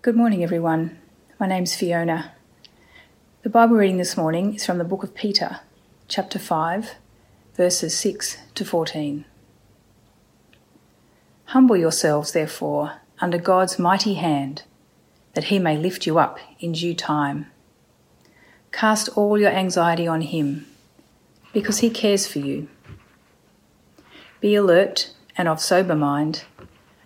Good morning, everyone. My name's Fiona. The Bible reading this morning is from the book of Peter, chapter 5, verses 6 to 14. Humble yourselves, therefore, under God's mighty hand, that he may lift you up in due time. Cast all your anxiety on him, because he cares for you. Be alert and of sober mind.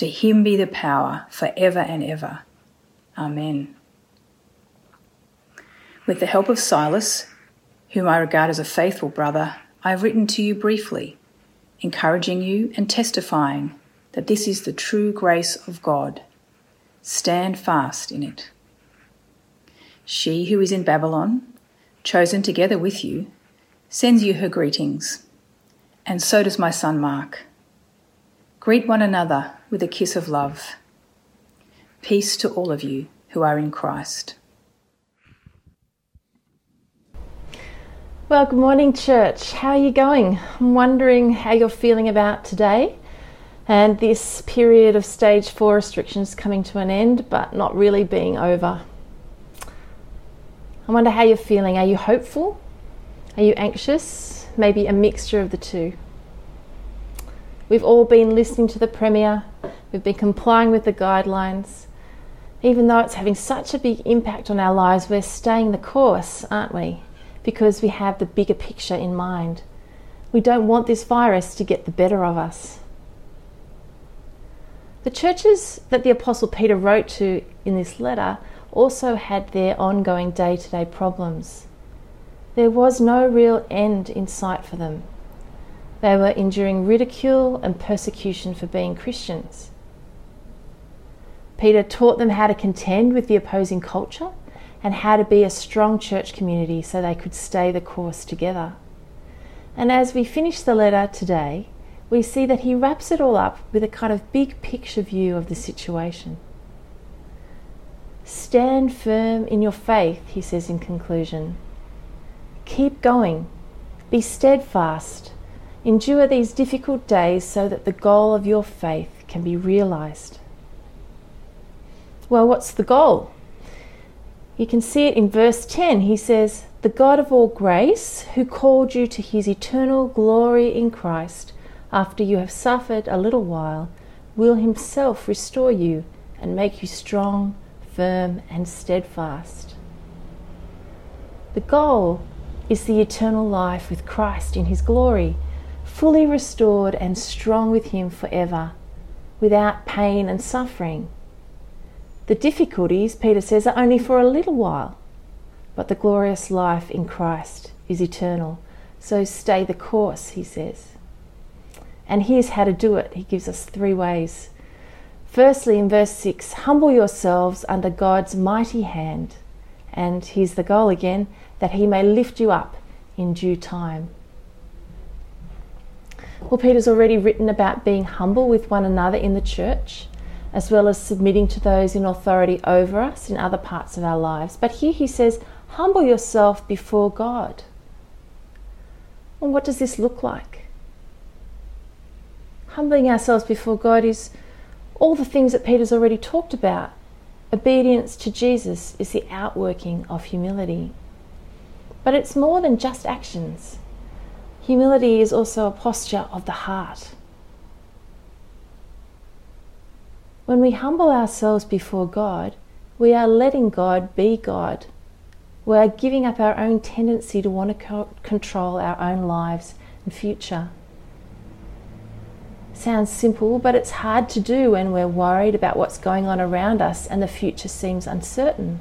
To him be the power for ever and ever. Amen. With the help of Silas, whom I regard as a faithful brother, I have written to you briefly, encouraging you and testifying that this is the true grace of God. Stand fast in it. She who is in Babylon, chosen together with you, sends you her greetings, and so does my son Mark. Greet one another with a kiss of love. Peace to all of you who are in Christ. Well, good morning, church. How are you going? I'm wondering how you're feeling about today and this period of stage four restrictions coming to an end, but not really being over. I wonder how you're feeling. Are you hopeful? Are you anxious? Maybe a mixture of the two. We've all been listening to the Premier, we've been complying with the guidelines. Even though it's having such a big impact on our lives, we're staying the course, aren't we? because we have the bigger picture in mind. We don't want this virus to get the better of us. The churches that the Apostle Peter wrote to in this letter also had their ongoing day to day problems. There was no real end in sight for them. They were enduring ridicule and persecution for being Christians. Peter taught them how to contend with the opposing culture and how to be a strong church community so they could stay the course together. And as we finish the letter today, we see that he wraps it all up with a kind of big picture view of the situation. Stand firm in your faith, he says in conclusion. Keep going. Be steadfast. Endure these difficult days so that the goal of your faith can be realized. Well, what's the goal? You can see it in verse 10. He says, The God of all grace, who called you to his eternal glory in Christ, after you have suffered a little while, will himself restore you and make you strong, firm, and steadfast. The goal is the eternal life with Christ in his glory, fully restored and strong with him forever, without pain and suffering the difficulties, Peter says, are only for a little while, but the glorious life in Christ is eternal. So stay the course, he says. And here's how to do it. He gives us three ways. Firstly, in verse 6, humble yourselves under God's mighty hand. And here's the goal again that he may lift you up in due time. Well, Peter's already written about being humble with one another in the church as well as submitting to those in authority over us in other parts of our lives. But here he says, humble yourself before God. Well, what does this look like? Humbling ourselves before God is all the things that Peter's already talked about. Obedience to Jesus is the outworking of humility. But it's more than just actions. Humility is also a posture of the heart. When we humble ourselves before God, we are letting God be God. We are giving up our own tendency to want to co- control our own lives and future. Sounds simple, but it's hard to do when we're worried about what's going on around us and the future seems uncertain.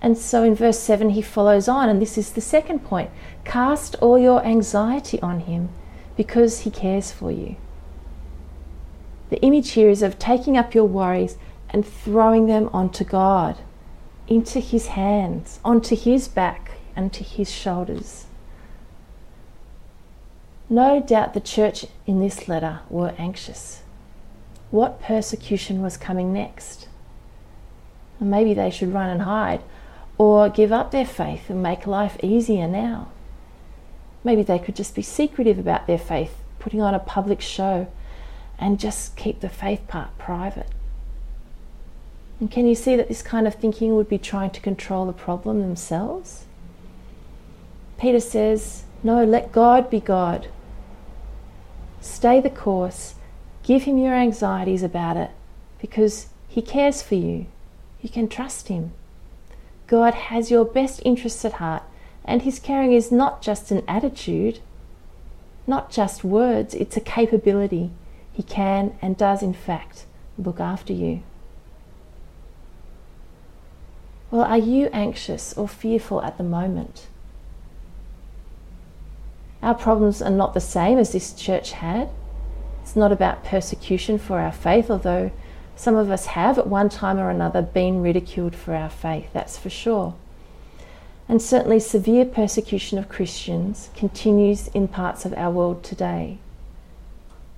And so in verse 7, he follows on, and this is the second point cast all your anxiety on him because he cares for you. The image here is of taking up your worries and throwing them onto God into his hands, onto his back, and to his shoulders. No doubt the church in this letter were anxious. What persecution was coming next? Maybe they should run and hide or give up their faith and make life easier now. Maybe they could just be secretive about their faith, putting on a public show, and just keep the faith part private. And can you see that this kind of thinking would be trying to control the problem themselves? Peter says, No, let God be God. Stay the course. Give him your anxieties about it because he cares for you. You can trust him. God has your best interests at heart, and his caring is not just an attitude, not just words, it's a capability. He can and does, in fact, look after you. Well, are you anxious or fearful at the moment? Our problems are not the same as this church had. It's not about persecution for our faith, although some of us have at one time or another been ridiculed for our faith, that's for sure. And certainly, severe persecution of Christians continues in parts of our world today.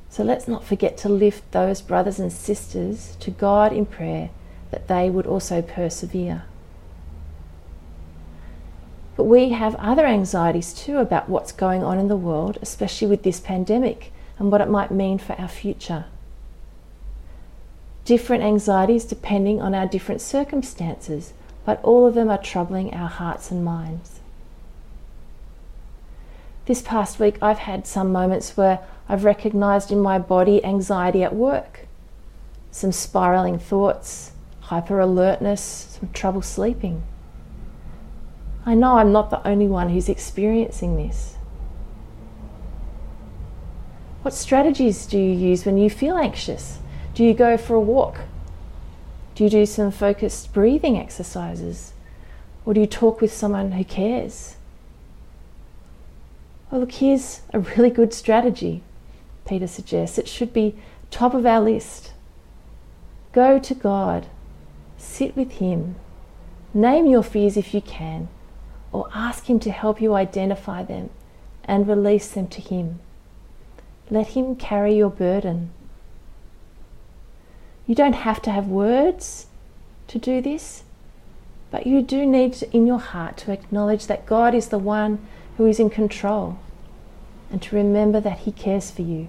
So let's not forget to lift those brothers and sisters to God in prayer that they would also persevere. But we have other anxieties too about what's going on in the world, especially with this pandemic and what it might mean for our future. Different anxieties depending on our different circumstances, but all of them are troubling our hearts and minds. This past week, I've had some moments where I've recognized in my body anxiety at work, some spiraling thoughts, hyper alertness, some trouble sleeping. I know I'm not the only one who's experiencing this. What strategies do you use when you feel anxious? Do you go for a walk? Do you do some focused breathing exercises? Or do you talk with someone who cares? Well, look, here's a really good strategy, Peter suggests. It should be top of our list. Go to God, sit with Him, name your fears if you can, or ask Him to help you identify them and release them to Him. Let Him carry your burden. You don't have to have words to do this, but you do need to, in your heart to acknowledge that God is the one who is in control and to remember that He cares for you.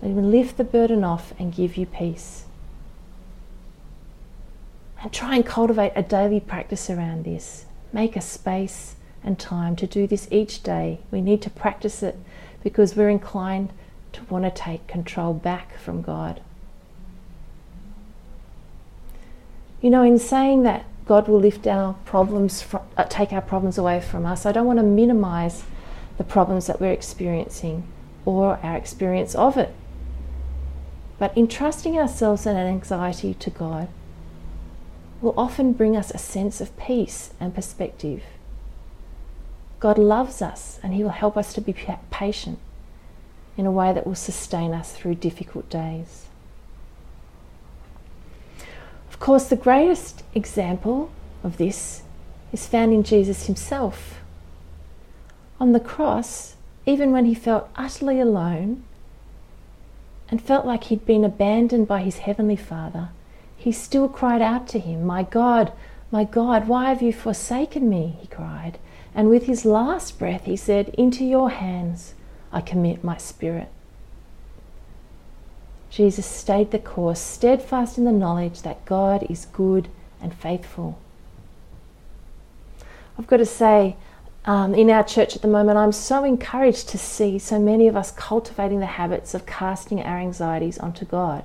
Let Him lift the burden off and give you peace. And try and cultivate a daily practice around this. Make a space and time to do this each day. We need to practice it because we're inclined to want to take control back from God. You know, in saying that God will lift our problems, from, uh, take our problems away from us, I don't want to minimize the problems that we're experiencing or our experience of it. But entrusting ourselves and our anxiety to God will often bring us a sense of peace and perspective. God loves us and He will help us to be patient in a way that will sustain us through difficult days. Of course, the greatest example of this is found in Jesus Himself. On the cross, even when He felt utterly alone and felt like He'd been abandoned by His Heavenly Father, he still cried out to him, My God, my God, why have you forsaken me? He cried. And with his last breath, he said, Into your hands I commit my spirit. Jesus stayed the course, steadfast in the knowledge that God is good and faithful. I've got to say, um, in our church at the moment, I'm so encouraged to see so many of us cultivating the habits of casting our anxieties onto God.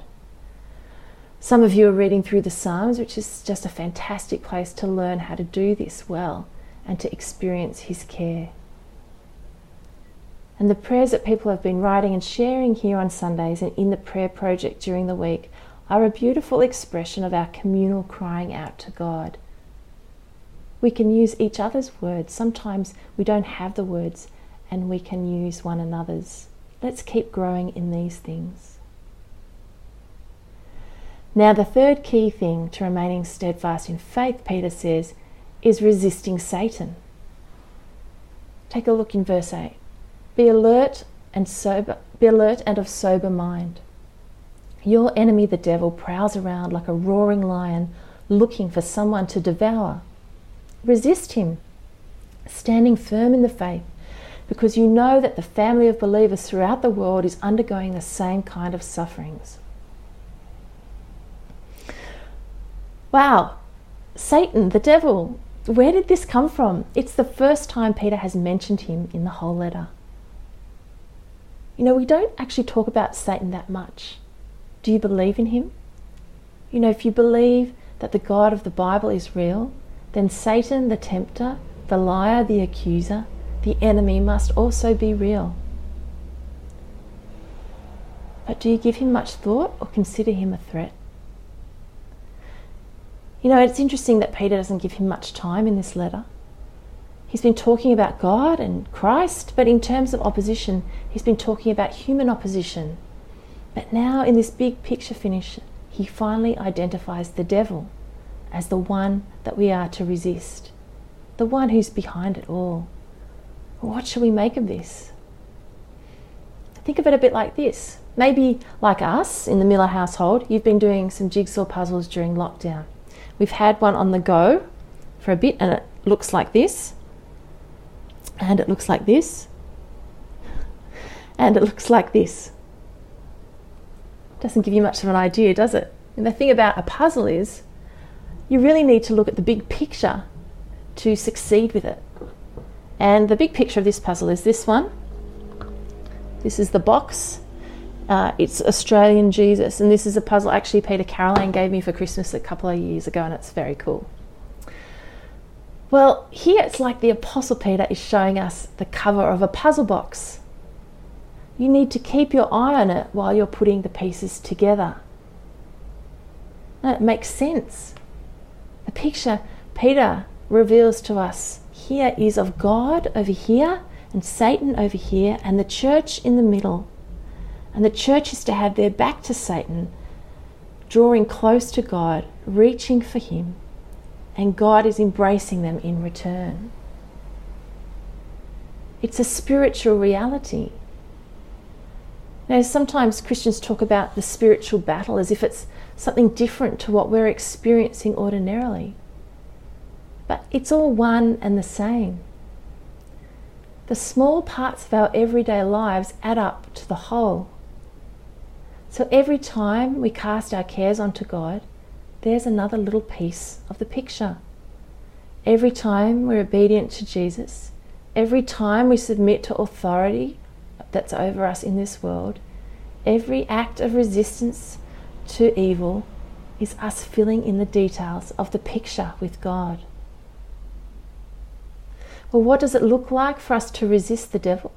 Some of you are reading through the Psalms, which is just a fantastic place to learn how to do this well and to experience His care. And the prayers that people have been writing and sharing here on Sundays and in the prayer project during the week are a beautiful expression of our communal crying out to God. We can use each other's words. Sometimes we don't have the words and we can use one another's. Let's keep growing in these things. Now, the third key thing to remaining steadfast in faith, Peter says, is resisting Satan. Take a look in verse 8. Be alert and sober, be alert and of sober mind. Your enemy, the devil, prowls around like a roaring lion looking for someone to devour. Resist him, standing firm in the faith, because you know that the family of believers throughout the world is undergoing the same kind of sufferings. Wow, Satan, the devil, where did this come from? It's the first time Peter has mentioned him in the whole letter. You know, we don't actually talk about Satan that much. Do you believe in him? You know, if you believe that the God of the Bible is real, then Satan, the tempter, the liar, the accuser, the enemy must also be real. But do you give him much thought or consider him a threat? You know, it's interesting that Peter doesn't give him much time in this letter. He's been talking about God and Christ, but in terms of opposition, he's been talking about human opposition. But now, in this big picture finish, he finally identifies the devil as the one that we are to resist, the one who's behind it all. What shall we make of this? Think of it a bit like this. Maybe, like us in the Miller household, you've been doing some jigsaw puzzles during lockdown. We've had one on the go for a bit, and it looks like this, and it looks like this, and it looks like this. Doesn't give you much of an idea, does it? And the thing about a puzzle is you really need to look at the big picture to succeed with it. And the big picture of this puzzle is this one. This is the box. Uh, it's Australian Jesus, and this is a puzzle actually Peter Caroline gave me for Christmas a couple of years ago, and it's very cool. Well, here it's like the Apostle Peter is showing us the cover of a puzzle box. You need to keep your eye on it while you're putting the pieces together. it makes sense. The picture Peter reveals to us here is of God over here and Satan over here and the church in the middle. And the church is to have their back to Satan, drawing close to God, reaching for Him, and God is embracing them in return. It's a spiritual reality. Now, sometimes Christians talk about the spiritual battle as if it's something different to what we're experiencing ordinarily. But it's all one and the same. The small parts of our everyday lives add up to the whole. So every time we cast our cares onto God, there's another little piece of the picture. Every time we're obedient to Jesus, every time we submit to authority that's over us in this world, every act of resistance to evil is us filling in the details of the picture with God. Well, what does it look like for us to resist the devil?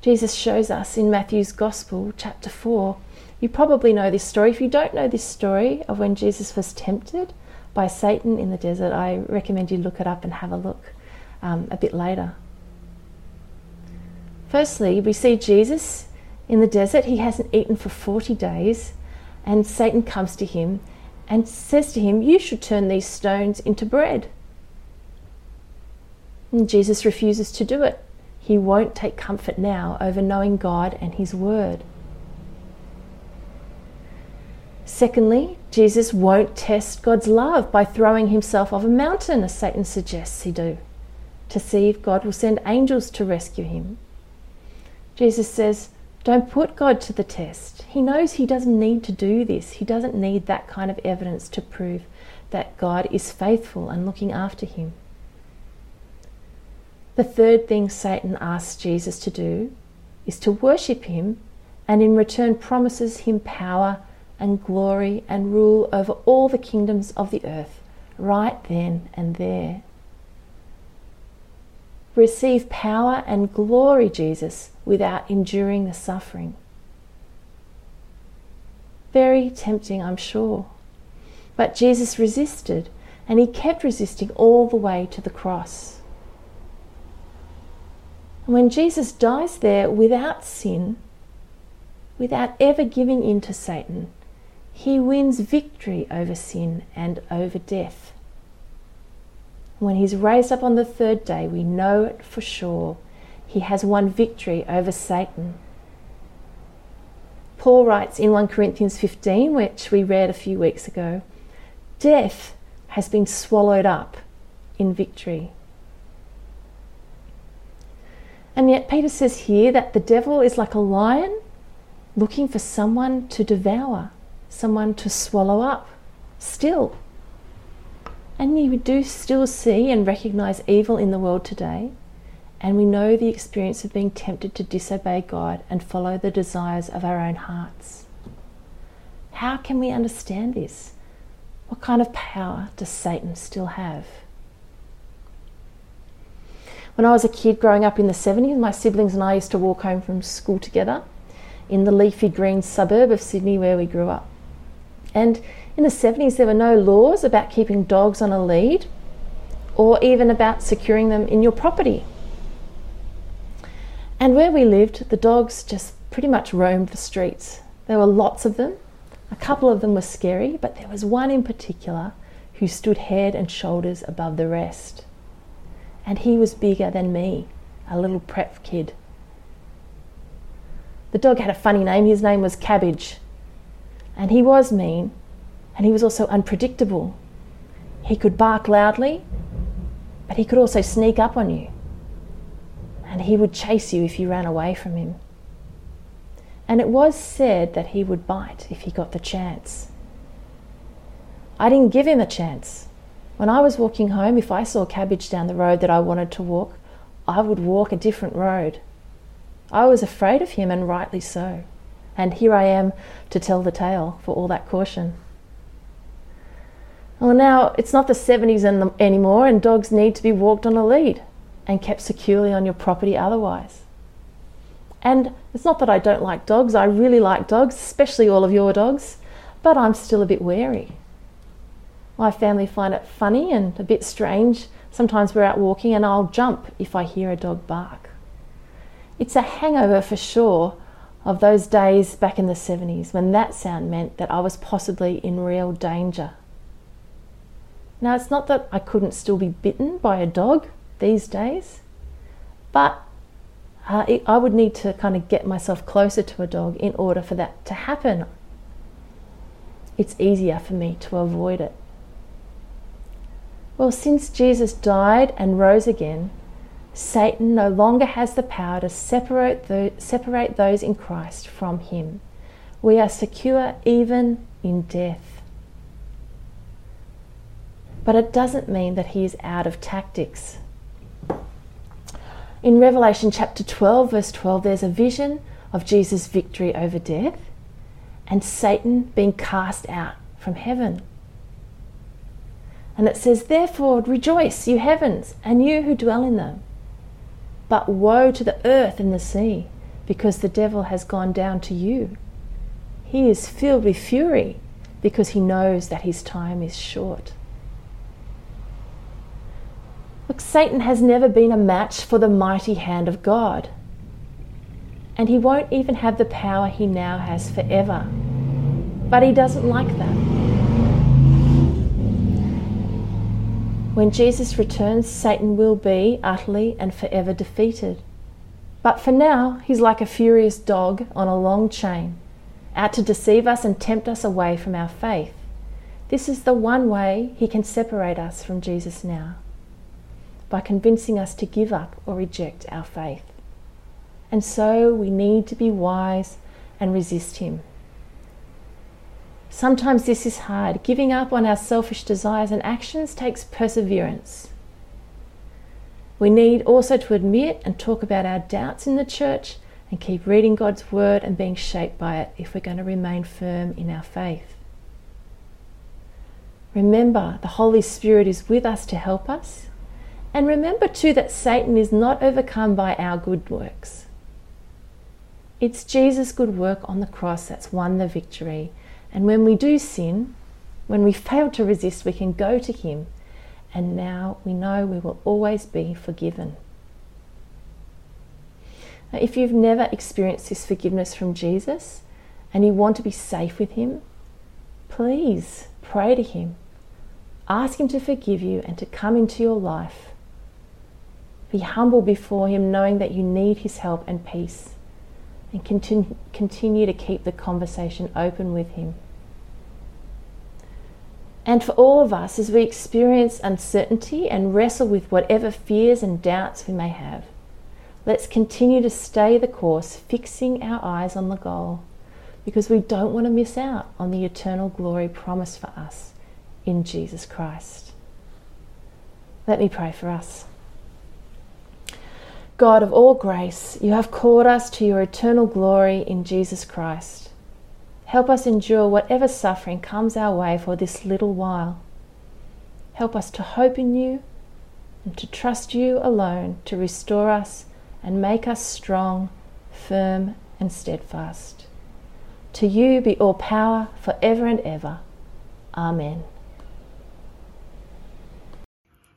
Jesus shows us in Matthew's Gospel, chapter 4. You probably know this story. If you don't know this story of when Jesus was tempted by Satan in the desert, I recommend you look it up and have a look um, a bit later. Firstly, we see Jesus in the desert. He hasn't eaten for 40 days, and Satan comes to him and says to him, You should turn these stones into bread. And Jesus refuses to do it. He won't take comfort now over knowing God and His Word. Secondly, Jesus won't test God's love by throwing himself off a mountain, as Satan suggests he do, to see if God will send angels to rescue him. Jesus says, Don't put God to the test. He knows he doesn't need to do this. He doesn't need that kind of evidence to prove that God is faithful and looking after him. The third thing Satan asks Jesus to do is to worship him and in return promises him power and glory and rule over all the kingdoms of the earth right then and there receive power and glory, Jesus, without enduring the suffering. Very tempting, I'm sure. But Jesus resisted, and he kept resisting all the way to the cross. And when Jesus dies there without sin, without ever giving in to Satan, he wins victory over sin and over death. When he's raised up on the third day, we know it for sure. He has won victory over Satan. Paul writes in 1 Corinthians 15, which we read a few weeks ago Death has been swallowed up in victory. And yet, Peter says here that the devil is like a lion looking for someone to devour, someone to swallow up, still. And you do still see and recognize evil in the world today. And we know the experience of being tempted to disobey God and follow the desires of our own hearts. How can we understand this? What kind of power does Satan still have? When I was a kid growing up in the 70s, my siblings and I used to walk home from school together in the leafy green suburb of Sydney where we grew up. And in the 70s, there were no laws about keeping dogs on a lead or even about securing them in your property. And where we lived, the dogs just pretty much roamed the streets. There were lots of them. A couple of them were scary, but there was one in particular who stood head and shoulders above the rest and he was bigger than me, a little prep kid. The dog had a funny name. His name was Cabbage. And he was mean, and he was also unpredictable. He could bark loudly, but he could also sneak up on you. And he would chase you if you ran away from him. And it was said that he would bite if he got the chance. I didn't give him a chance. When I was walking home, if I saw cabbage down the road that I wanted to walk, I would walk a different road. I was afraid of him, and rightly so. And here I am to tell the tale for all that caution. Well, now it's not the 70s anymore, and dogs need to be walked on a lead and kept securely on your property otherwise. And it's not that I don't like dogs, I really like dogs, especially all of your dogs, but I'm still a bit wary. My family find it funny and a bit strange. Sometimes we're out walking and I'll jump if I hear a dog bark. It's a hangover for sure of those days back in the 70s when that sound meant that I was possibly in real danger. Now, it's not that I couldn't still be bitten by a dog these days, but uh, it, I would need to kind of get myself closer to a dog in order for that to happen. It's easier for me to avoid it. Well, since Jesus died and rose again, Satan no longer has the power to separate, the, separate those in Christ from him. We are secure even in death. But it doesn't mean that he is out of tactics. In Revelation chapter 12, verse 12, there's a vision of Jesus' victory over death and Satan being cast out from heaven. And it says, Therefore rejoice, you heavens, and you who dwell in them. But woe to the earth and the sea, because the devil has gone down to you. He is filled with fury, because he knows that his time is short. Look, Satan has never been a match for the mighty hand of God. And he won't even have the power he now has forever. But he doesn't like that. When Jesus returns, Satan will be utterly and forever defeated. But for now, he's like a furious dog on a long chain, out to deceive us and tempt us away from our faith. This is the one way he can separate us from Jesus now by convincing us to give up or reject our faith. And so we need to be wise and resist him. Sometimes this is hard. Giving up on our selfish desires and actions takes perseverance. We need also to admit and talk about our doubts in the church and keep reading God's word and being shaped by it if we're going to remain firm in our faith. Remember, the Holy Spirit is with us to help us. And remember too that Satan is not overcome by our good works. It's Jesus' good work on the cross that's won the victory and when we do sin, when we fail to resist, we can go to Him, and now we know we will always be forgiven. Now, if you've never experienced this forgiveness from Jesus, and you want to be safe with Him, please pray to Him. Ask Him to forgive you and to come into your life. Be humble before Him, knowing that you need His help and peace, and continue, continue to keep the conversation open with Him. And for all of us, as we experience uncertainty and wrestle with whatever fears and doubts we may have, let's continue to stay the course, fixing our eyes on the goal, because we don't want to miss out on the eternal glory promised for us in Jesus Christ. Let me pray for us. God of all grace, you have called us to your eternal glory in Jesus Christ. Help us endure whatever suffering comes our way for this little while. Help us to hope in you and to trust you alone to restore us and make us strong, firm, and steadfast. To you be all power for ever and ever. Amen.